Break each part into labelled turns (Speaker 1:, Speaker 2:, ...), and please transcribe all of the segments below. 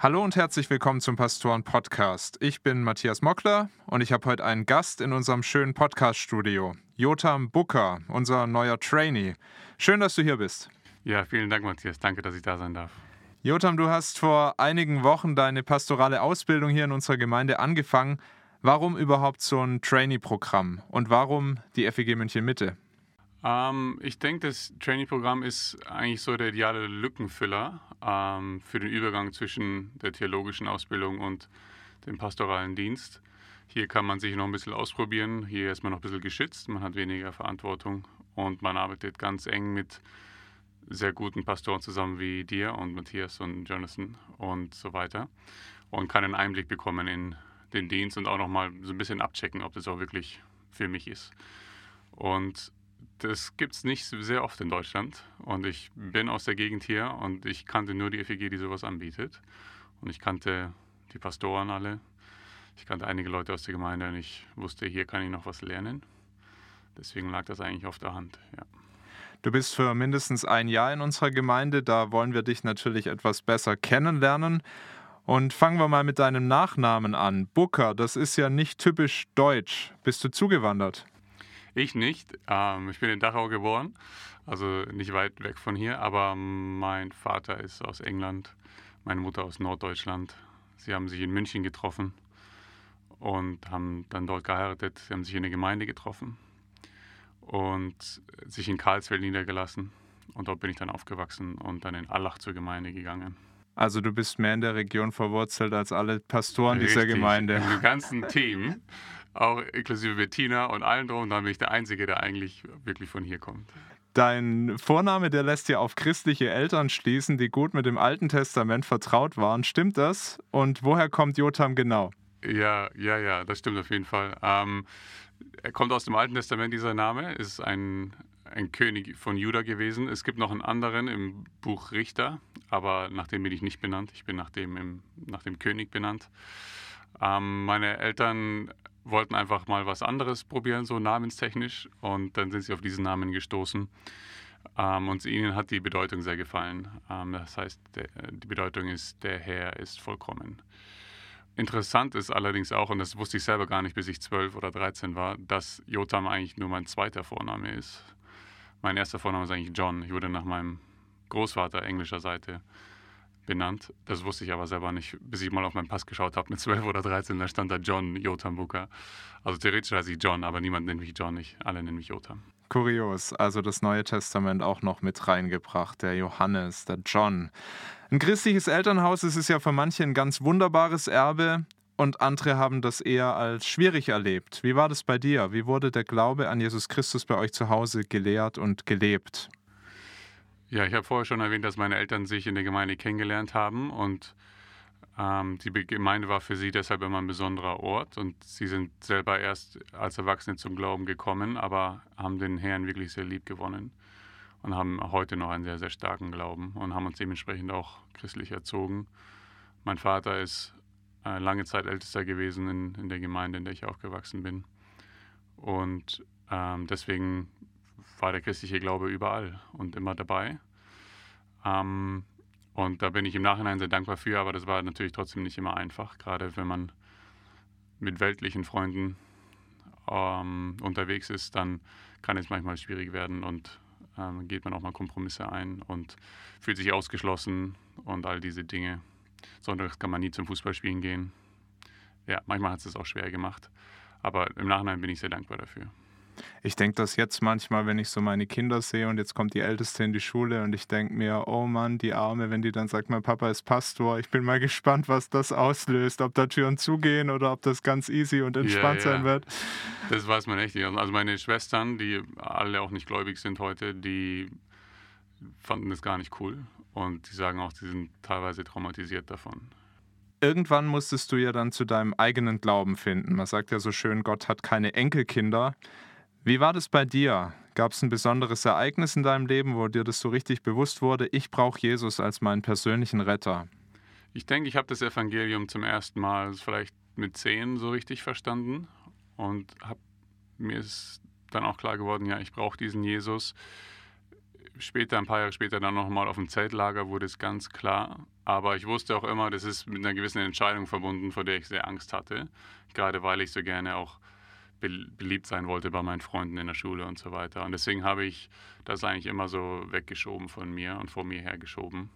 Speaker 1: Hallo und herzlich willkommen zum Pastoren Podcast. Ich bin Matthias Mockler und ich habe heute einen Gast in unserem schönen Podcast-Studio. Jotam Bucker, unser neuer Trainee. Schön, dass du hier bist.
Speaker 2: Ja, vielen Dank, Matthias. Danke, dass ich da sein darf.
Speaker 1: Jotam, du hast vor einigen Wochen deine pastorale Ausbildung hier in unserer Gemeinde angefangen. Warum überhaupt so ein Trainee-Programm und warum die FEG München Mitte?
Speaker 2: Ähm, ich denke, das Trainee-Programm ist eigentlich so der ideale Lückenfüller ähm, für den Übergang zwischen der theologischen Ausbildung und dem pastoralen Dienst. Hier kann man sich noch ein bisschen ausprobieren. Hier ist man noch ein bisschen geschützt, man hat weniger Verantwortung und man arbeitet ganz eng mit sehr guten Pastoren zusammen wie dir und Matthias und Jonathan und so weiter und kann einen Einblick bekommen in den Dienst und auch nochmal so ein bisschen abchecken, ob das auch wirklich für mich ist. Und das gibt es nicht sehr oft in Deutschland. Und ich bin aus der Gegend hier und ich kannte nur die FEG, die sowas anbietet. Und ich kannte die Pastoren alle. Ich kannte einige Leute aus der Gemeinde und ich wusste, hier kann ich noch was lernen. Deswegen lag das eigentlich auf der Hand. Ja.
Speaker 1: Du bist für mindestens ein Jahr in unserer Gemeinde. Da wollen wir dich natürlich etwas besser kennenlernen. Und fangen wir mal mit deinem Nachnamen an. Booker, das ist ja nicht typisch deutsch. Bist du zugewandert?
Speaker 2: Ich nicht. Ähm, ich bin in Dachau geboren, also nicht weit weg von hier, aber mein Vater ist aus England, meine Mutter aus Norddeutschland. Sie haben sich in München getroffen und haben dann dort geheiratet. Sie haben sich in der Gemeinde getroffen und sich in Karlsfeld niedergelassen. Und dort bin ich dann aufgewachsen und dann in Allach zur Gemeinde gegangen.
Speaker 1: Also du bist mehr in der Region verwurzelt als alle Pastoren Richtig, dieser Gemeinde.
Speaker 2: Im ganzen Team, auch inklusive Bettina und allen drum, dann bin ich der Einzige, der eigentlich wirklich von hier kommt.
Speaker 1: Dein Vorname, der lässt ja auf christliche Eltern schließen, die gut mit dem Alten Testament vertraut waren. Stimmt das? Und woher kommt Jotam genau?
Speaker 2: Ja, ja, ja, das stimmt auf jeden Fall. Ähm, er kommt aus dem Alten Testament, dieser Name, ist ein ein König von Juda gewesen. Es gibt noch einen anderen im Buch Richter, aber nach dem bin ich nicht benannt. Ich bin nach dem, im, nach dem König benannt. Ähm, meine Eltern wollten einfach mal was anderes probieren, so namenstechnisch, und dann sind sie auf diesen Namen gestoßen. Ähm, und ihnen hat die Bedeutung sehr gefallen. Ähm, das heißt, der, die Bedeutung ist, der Herr ist vollkommen. Interessant ist allerdings auch, und das wusste ich selber gar nicht, bis ich zwölf oder dreizehn war, dass Jotam eigentlich nur mein zweiter Vorname ist. Mein erster Vorname ist eigentlich John. Ich wurde nach meinem Großvater englischer Seite benannt. Das wusste ich aber selber nicht, bis ich mal auf meinen Pass geschaut habe mit 12 oder 13. Da stand da John Jotambuka. Also theoretisch heiße ich John, aber niemand nennt mich John, nicht. alle nennen mich Jotam.
Speaker 1: Kurios, also das Neue Testament auch noch mit reingebracht, der Johannes, der John. Ein christliches Elternhaus ist ja für manche ein ganz wunderbares Erbe und andere haben das eher als schwierig erlebt. Wie war das bei dir? Wie wurde der Glaube an Jesus Christus bei euch zu Hause gelehrt und gelebt?
Speaker 2: Ja, ich habe vorher schon erwähnt, dass meine Eltern sich in der Gemeinde kennengelernt haben und ähm, die Gemeinde war für sie deshalb immer ein besonderer Ort und sie sind selber erst als Erwachsene zum Glauben gekommen, aber haben den Herrn wirklich sehr lieb gewonnen und haben heute noch einen sehr, sehr starken Glauben und haben uns dementsprechend auch christlich erzogen. Mein Vater ist äh, lange Zeit Ältester gewesen in, in, der Gemeinde, in der ich aufgewachsen bin. Und ähm, deswegen war der christliche Glaube überall und immer dabei. Ähm, und da bin ich im Nachhinein sehr dankbar für, aber das war natürlich trotzdem nicht immer einfach, gerade wenn man mit weltlichen Freunden ähm, unterwegs ist, dann kann es manchmal schwierig werden und ähm, geht man auch mal Kompromisse ein und fühlt sich ausgeschlossen und all diese Dinge. Sonntags kann man nie zum Fußballspielen gehen. Ja, manchmal hat es es auch schwer gemacht. Aber im Nachhinein bin ich sehr dankbar dafür.
Speaker 1: Ich denke das jetzt manchmal, wenn ich so meine Kinder sehe und jetzt kommt die Älteste in die Schule und ich denke mir, oh Mann, die Arme, wenn die dann sagt, mein Papa ist Pastor, ich bin mal gespannt, was das auslöst, ob da Türen zugehen oder ob das ganz easy und entspannt ja, ja. sein wird.
Speaker 2: Das weiß man echt nicht. Also meine Schwestern, die alle auch nicht gläubig sind heute, die fanden das gar nicht cool. Und die sagen auch, sie sind teilweise traumatisiert davon.
Speaker 1: Irgendwann musstest du ja dann zu deinem eigenen Glauben finden. Man sagt ja so schön, Gott hat keine Enkelkinder. Wie war das bei dir? Gab es ein besonderes Ereignis in deinem Leben, wo dir das so richtig bewusst wurde, ich brauche Jesus als meinen persönlichen Retter?
Speaker 2: Ich denke, ich habe das Evangelium zum ersten Mal vielleicht mit zehn so richtig verstanden und hab, mir ist dann auch klar geworden, ja, ich brauche diesen Jesus später, ein paar Jahre später, dann nochmal auf dem Zeltlager wurde es ganz klar. Aber ich wusste auch immer, das ist mit einer gewissen Entscheidung verbunden, vor der ich sehr Angst hatte. Gerade weil ich so gerne auch beliebt sein wollte bei meinen Freunden in der Schule und so weiter. Und deswegen habe ich das eigentlich immer so weggeschoben von mir und vor mir hergeschoben.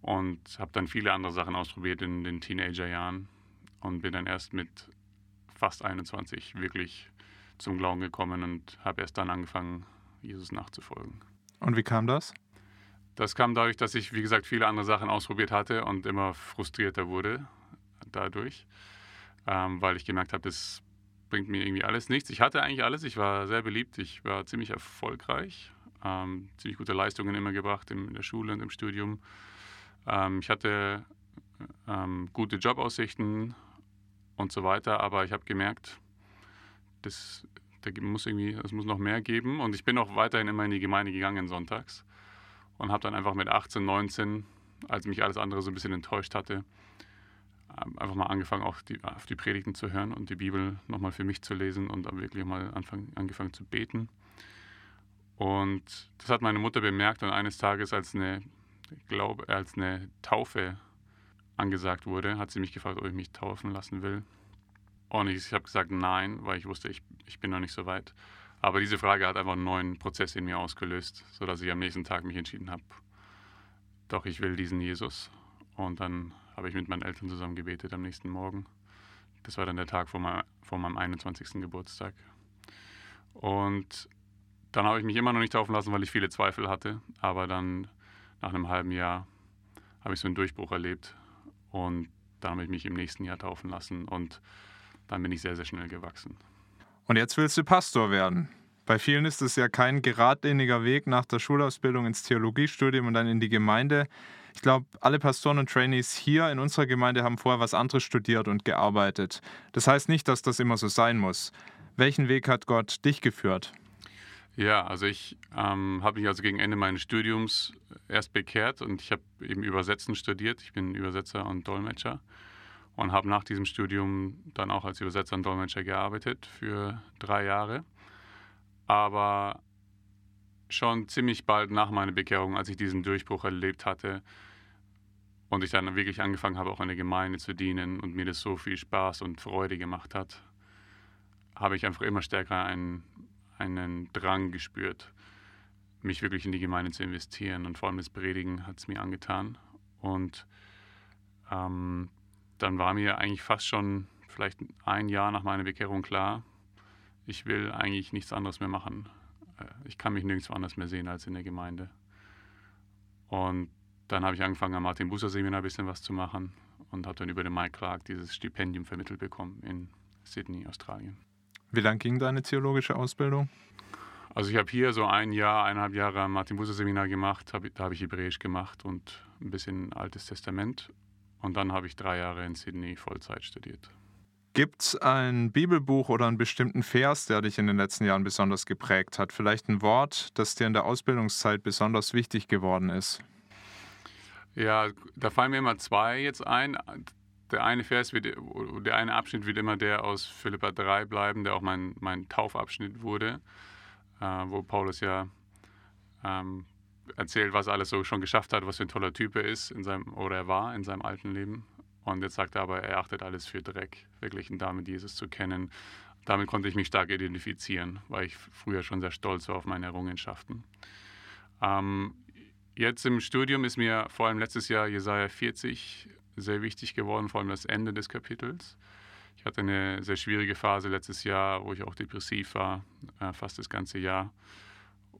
Speaker 2: Und habe dann viele andere Sachen ausprobiert in den Teenagerjahren und bin dann erst mit fast 21 wirklich zum Glauben gekommen und habe erst dann angefangen, Jesus nachzufolgen.
Speaker 1: Und wie kam das?
Speaker 2: Das kam dadurch, dass ich, wie gesagt, viele andere Sachen ausprobiert hatte und immer frustrierter wurde dadurch, ähm, weil ich gemerkt habe, das bringt mir irgendwie alles nichts. Ich hatte eigentlich alles, ich war sehr beliebt, ich war ziemlich erfolgreich, ähm, ziemlich gute Leistungen immer gebracht in der Schule und im Studium. Ähm, ich hatte ähm, gute Jobaussichten und so weiter, aber ich habe gemerkt, das da muss irgendwie, es muss noch mehr geben. Und ich bin auch weiterhin immer in die Gemeinde gegangen sonntags und habe dann einfach mit 18, 19, als mich alles andere so ein bisschen enttäuscht hatte, einfach mal angefangen, auch die, auf die Predigten zu hören und die Bibel nochmal für mich zu lesen und dann wirklich mal anfang, angefangen zu beten. Und das hat meine Mutter bemerkt und eines Tages, als eine, glaube, als eine Taufe angesagt wurde, hat sie mich gefragt, ob ich mich taufen lassen will. Und ich, ich habe gesagt nein, weil ich wusste, ich, ich bin noch nicht so weit. Aber diese Frage hat einfach einen neuen Prozess in mir ausgelöst, sodass ich am nächsten Tag mich entschieden habe, doch, ich will diesen Jesus. Und dann habe ich mit meinen Eltern zusammen gebetet am nächsten Morgen. Das war dann der Tag vor, mein, vor meinem 21. Geburtstag. Und dann habe ich mich immer noch nicht taufen lassen, weil ich viele Zweifel hatte. Aber dann nach einem halben Jahr habe ich so einen Durchbruch erlebt. Und dann habe ich mich im nächsten Jahr taufen lassen. Und dann bin ich sehr, sehr schnell gewachsen.
Speaker 1: Und jetzt willst du Pastor werden. Bei vielen ist es ja kein geradliniger Weg nach der Schulausbildung ins Theologiestudium und dann in die Gemeinde. Ich glaube, alle Pastoren und Trainees hier in unserer Gemeinde haben vorher was anderes studiert und gearbeitet. Das heißt nicht, dass das immer so sein muss. Welchen Weg hat Gott dich geführt?
Speaker 2: Ja, also ich ähm, habe mich also gegen Ende meines Studiums erst bekehrt und ich habe eben Übersetzen studiert. Ich bin Übersetzer und Dolmetscher und habe nach diesem Studium dann auch als Übersetzer und Dolmetscher gearbeitet für drei Jahre. Aber schon ziemlich bald nach meiner Bekehrung, als ich diesen Durchbruch erlebt hatte und ich dann wirklich angefangen habe, auch in der Gemeinde zu dienen und mir das so viel Spaß und Freude gemacht hat, habe ich einfach immer stärker einen, einen Drang gespürt, mich wirklich in die Gemeinde zu investieren. Und vor allem das Predigen hat es mir angetan. Und ähm, dann war mir eigentlich fast schon vielleicht ein Jahr nach meiner Bekehrung klar, ich will eigentlich nichts anderes mehr machen. Äh, ich kann mich nirgendwo anders mehr sehen als in der Gemeinde. Und dann habe ich angefangen, am Martin Buser Seminar ein bisschen was zu machen und habe dann über den Mike Clark dieses Stipendium vermittelt bekommen in Sydney, Australien.
Speaker 1: Wie lang ging deine theologische Ausbildung?
Speaker 2: Also ich habe hier so ein Jahr, eineinhalb Jahre am Martin Buser Seminar gemacht, hab, da habe ich Hebräisch gemacht und ein bisschen Altes Testament und dann habe ich drei Jahre in Sydney Vollzeit studiert.
Speaker 1: Gibt es ein Bibelbuch oder einen bestimmten Vers, der dich in den letzten Jahren besonders geprägt hat? Vielleicht ein Wort, das dir in der Ausbildungszeit besonders wichtig geworden ist?
Speaker 2: Ja, da fallen mir immer zwei jetzt ein. Der eine Vers, wird, der eine Abschnitt wird immer der aus Philippa 3 bleiben, der auch mein, mein Taufabschnitt wurde, äh, wo Paulus ja ähm, erzählt, was er alles so schon geschafft hat, was für ein toller Typ er ist in seinem, oder er war in seinem alten Leben. Und jetzt sagt er aber, er achtet alles für Dreck, wirklich und damit Jesus zu kennen. Damit konnte ich mich stark identifizieren, weil ich früher schon sehr stolz war auf meine Errungenschaften. Ähm, jetzt im Studium ist mir vor allem letztes Jahr Jesaja 40 sehr wichtig geworden, vor allem das Ende des Kapitels. Ich hatte eine sehr schwierige Phase letztes Jahr, wo ich auch depressiv war, äh, fast das ganze Jahr.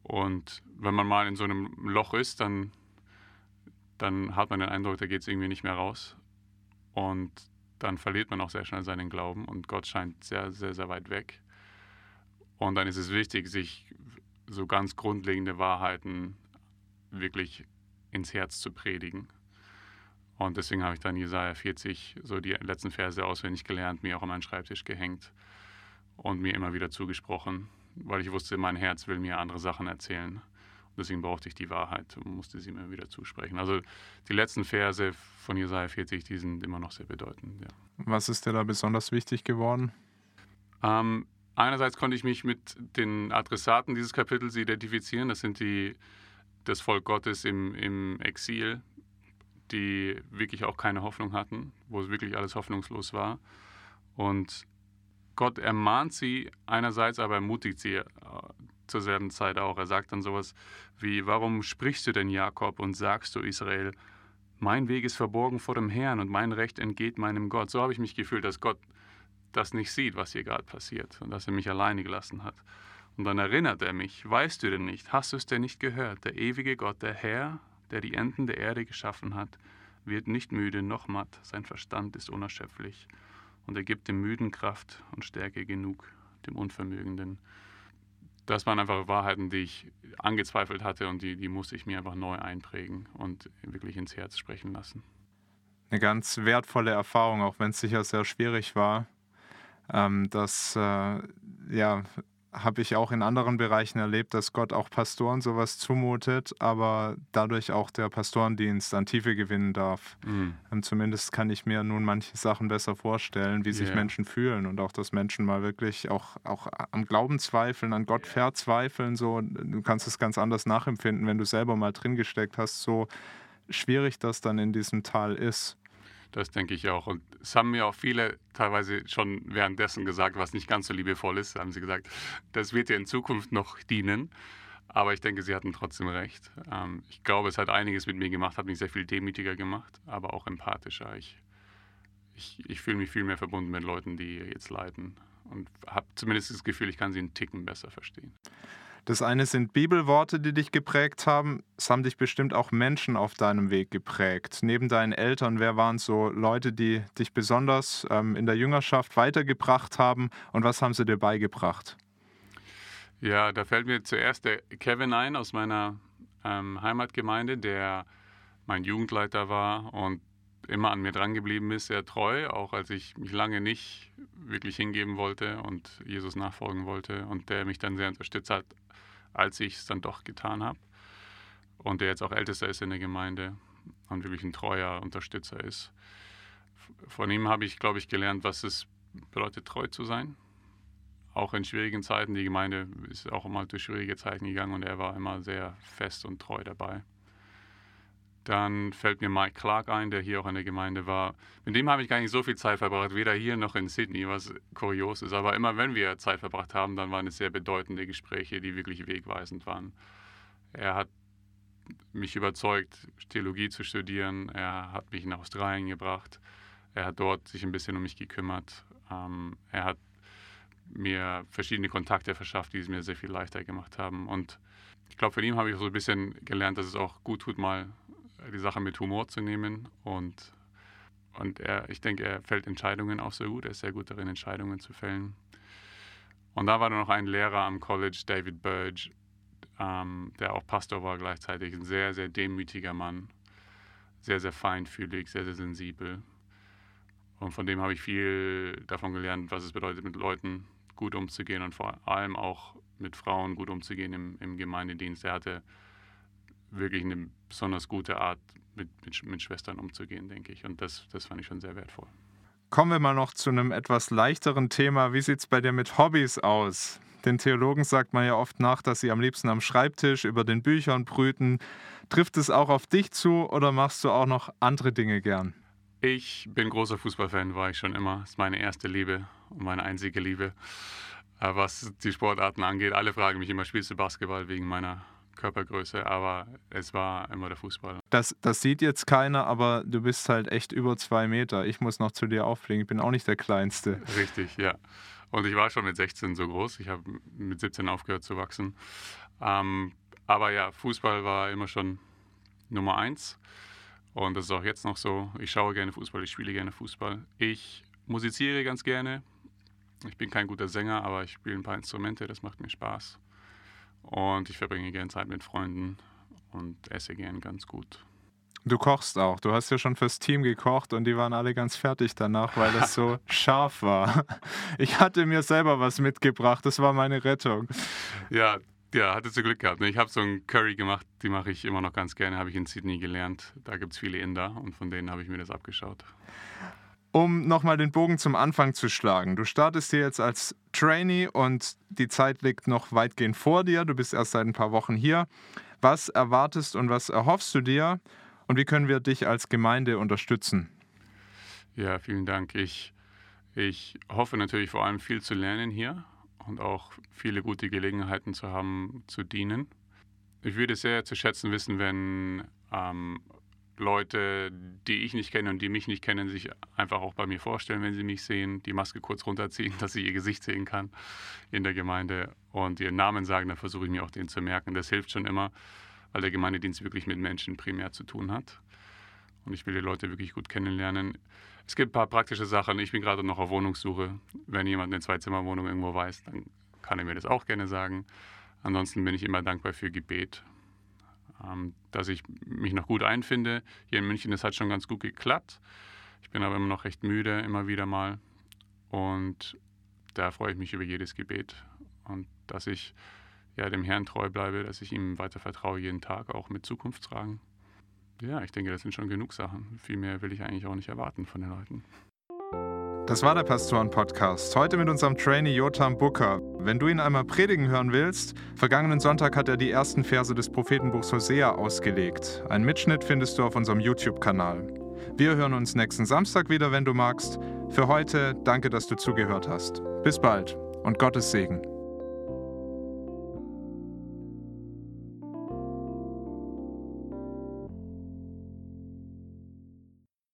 Speaker 2: Und wenn man mal in so einem Loch ist, dann, dann hat man den Eindruck, da geht es irgendwie nicht mehr raus. Und dann verliert man auch sehr schnell seinen Glauben und Gott scheint sehr, sehr, sehr weit weg. Und dann ist es wichtig, sich so ganz grundlegende Wahrheiten wirklich ins Herz zu predigen. Und deswegen habe ich dann Jesaja 40, so die letzten Verse auswendig gelernt, mir auch an meinen Schreibtisch gehängt und mir immer wieder zugesprochen weil ich wusste, mein Herz will mir andere Sachen erzählen. Deswegen brauchte ich die Wahrheit und musste sie mir wieder zusprechen. Also die letzten Verse von Jesaja 40, die sind immer noch sehr bedeutend. Ja.
Speaker 1: Was ist dir da besonders wichtig geworden?
Speaker 2: Ähm, einerseits konnte ich mich mit den Adressaten dieses Kapitels identifizieren. Das sind die, das Volk Gottes im, im Exil, die wirklich auch keine Hoffnung hatten, wo es wirklich alles hoffnungslos war. Und Gott ermahnt sie einerseits, aber ermutigt sie äh, zur selben Zeit auch. Er sagt dann sowas wie, warum sprichst du denn Jakob und sagst du Israel, mein Weg ist verborgen vor dem Herrn und mein Recht entgeht meinem Gott. So habe ich mich gefühlt, dass Gott das nicht sieht, was hier gerade passiert und dass er mich alleine gelassen hat. Und dann erinnert er mich, weißt du denn nicht, hast du es denn nicht gehört, der ewige Gott, der Herr, der die Enden der Erde geschaffen hat, wird nicht müde noch matt, sein Verstand ist unerschöpflich und er gibt dem Müden Kraft und Stärke genug, dem Unvermögenden. Das waren einfach Wahrheiten, die ich angezweifelt hatte und die, die musste ich mir einfach neu einprägen und wirklich ins Herz sprechen lassen.
Speaker 1: Eine ganz wertvolle Erfahrung, auch wenn es sicher sehr schwierig war. Ähm, dass äh, ja, habe ich auch in anderen Bereichen erlebt, dass Gott auch Pastoren sowas zumutet, aber dadurch auch der Pastorendienst an Tiefe gewinnen darf. Mhm. Ähm, zumindest kann ich mir nun manche Sachen besser vorstellen, wie sich yeah. Menschen fühlen und auch, dass Menschen mal wirklich auch, auch am Glauben zweifeln, an Gott yeah. verzweifeln. So. Du kannst es ganz anders nachempfinden, wenn du selber mal drin gesteckt hast, so schwierig das dann in diesem Tal ist.
Speaker 2: Das denke ich auch. Und es haben mir auch viele teilweise schon währenddessen gesagt, was nicht ganz so liebevoll ist, haben sie gesagt, das wird dir in Zukunft noch dienen. Aber ich denke, sie hatten trotzdem recht. Ähm, ich glaube, es hat einiges mit mir gemacht, hat mich sehr viel demütiger gemacht, aber auch empathischer. Ich, ich, ich fühle mich viel mehr verbunden mit Leuten, die jetzt leiden und habe zumindest das Gefühl, ich kann sie einen Ticken besser verstehen.
Speaker 1: Das eine sind Bibelworte, die dich geprägt haben. Es haben dich bestimmt auch Menschen auf deinem Weg geprägt. Neben deinen Eltern, wer waren so Leute, die dich besonders ähm, in der Jüngerschaft weitergebracht haben und was haben sie dir beigebracht?
Speaker 2: Ja, da fällt mir zuerst der Kevin ein aus meiner ähm, Heimatgemeinde, der mein Jugendleiter war und immer an mir dran geblieben ist, sehr treu, auch als ich mich lange nicht wirklich hingeben wollte und Jesus nachfolgen wollte und der mich dann sehr unterstützt hat, als ich es dann doch getan habe. Und der jetzt auch ältester ist in der Gemeinde und wirklich ein treuer Unterstützer ist. Von ihm habe ich, glaube ich, gelernt, was es bedeutet, treu zu sein. Auch in schwierigen Zeiten. Die Gemeinde ist auch immer durch schwierige Zeiten gegangen und er war immer sehr fest und treu dabei. Dann fällt mir Mike Clark ein, der hier auch in der Gemeinde war. Mit dem habe ich gar nicht so viel Zeit verbracht, weder hier noch in Sydney, was kurios ist. Aber immer wenn wir Zeit verbracht haben, dann waren es sehr bedeutende Gespräche, die wirklich wegweisend waren. Er hat mich überzeugt, Theologie zu studieren. Er hat mich nach Australien gebracht. Er hat dort sich ein bisschen um mich gekümmert. Ähm, er hat mir verschiedene Kontakte verschafft, die es mir sehr viel leichter gemacht haben. Und ich glaube, von ihm habe ich so ein bisschen gelernt, dass es auch gut tut, mal die Sache mit Humor zu nehmen. Und, und er, ich denke, er fällt Entscheidungen auch sehr gut. Er ist sehr gut darin, Entscheidungen zu fällen. Und da war dann noch ein Lehrer am College, David Burge, ähm, der auch Pastor war gleichzeitig. Ein sehr, sehr demütiger Mann. Sehr, sehr feinfühlig, sehr, sehr sensibel. Und von dem habe ich viel davon gelernt, was es bedeutet, mit Leuten gut umzugehen und vor allem auch mit Frauen gut umzugehen im, im Gemeindedienst. Er hatte wirklich eine besonders gute Art, mit, mit, mit Schwestern umzugehen, denke ich. Und das, das fand ich schon sehr wertvoll.
Speaker 1: Kommen wir mal noch zu einem etwas leichteren Thema. Wie sieht es bei dir mit Hobbys aus? Den Theologen sagt man ja oft nach, dass sie am liebsten am Schreibtisch über den Büchern brüten. Trifft es auch auf dich zu oder machst du auch noch andere Dinge gern?
Speaker 2: Ich bin großer Fußballfan, war ich schon immer. Das ist meine erste Liebe und meine einzige Liebe. Äh, was die Sportarten angeht, alle fragen mich immer, spielst du Basketball wegen meiner Körpergröße, aber es war immer der Fußball.
Speaker 1: Das, das sieht jetzt keiner, aber du bist halt echt über zwei Meter. Ich muss noch zu dir auflegen, ich bin auch nicht der Kleinste.
Speaker 2: Richtig, ja. Und ich war schon mit 16 so groß. Ich habe mit 17 aufgehört zu wachsen. Ähm, aber ja, Fußball war immer schon Nummer eins. Und das ist auch jetzt noch so. Ich schaue gerne Fußball, ich spiele gerne Fußball. Ich musiziere ganz gerne. Ich bin kein guter Sänger, aber ich spiele ein paar Instrumente, das macht mir Spaß. Und ich verbringe gerne Zeit mit Freunden und esse gern ganz gut.
Speaker 1: Du kochst auch. Du hast ja schon fürs Team gekocht und die waren alle ganz fertig danach, weil es so scharf war. Ich hatte mir selber was mitgebracht. Das war meine Rettung.
Speaker 2: Ja, ja, hatte zu Glück gehabt. Ich habe so einen Curry gemacht, die mache ich immer noch ganz gerne, habe ich in Sydney gelernt. Da gibt es viele Inder und von denen habe ich mir das abgeschaut
Speaker 1: um nochmal den Bogen zum Anfang zu schlagen. Du startest hier jetzt als Trainee und die Zeit liegt noch weitgehend vor dir. Du bist erst seit ein paar Wochen hier. Was erwartest und was erhoffst du dir? Und wie können wir dich als Gemeinde unterstützen?
Speaker 2: Ja, vielen Dank. Ich, ich hoffe natürlich vor allem viel zu lernen hier und auch viele gute Gelegenheiten zu haben, zu dienen. Ich würde sehr zu schätzen wissen, wenn ähm, Leute, die ich nicht kenne und die mich nicht kennen, sich einfach auch bei mir vorstellen, wenn sie mich sehen, die Maske kurz runterziehen, dass ich ihr Gesicht sehen kann in der Gemeinde und ihren Namen sagen, dann versuche ich mir auch den zu merken. Das hilft schon immer, weil der Gemeindedienst wirklich mit Menschen primär zu tun hat. Und ich will die Leute wirklich gut kennenlernen. Es gibt ein paar praktische Sachen. Ich bin gerade noch auf Wohnungssuche. Wenn jemand eine Zwei-Zimmer-Wohnung irgendwo weiß, dann kann er mir das auch gerne sagen. Ansonsten bin ich immer dankbar für Gebet dass ich mich noch gut einfinde. Hier in München, das hat schon ganz gut geklappt. Ich bin aber immer noch recht müde, immer wieder mal. Und da freue ich mich über jedes Gebet und dass ich ja, dem Herrn treu bleibe, dass ich ihm weiter vertraue jeden Tag, auch mit Zukunftstragen. Ja, ich denke, das sind schon genug Sachen. Viel mehr will ich eigentlich auch nicht erwarten von den Leuten.
Speaker 1: Das war der Pastoren-Podcast. Heute mit unserem Trainee Jotam Booker. Wenn du ihn einmal predigen hören willst, vergangenen Sonntag hat er die ersten Verse des Prophetenbuchs Hosea ausgelegt. Einen Mitschnitt findest du auf unserem YouTube-Kanal. Wir hören uns nächsten Samstag wieder, wenn du magst. Für heute danke, dass du zugehört hast. Bis bald und Gottes Segen.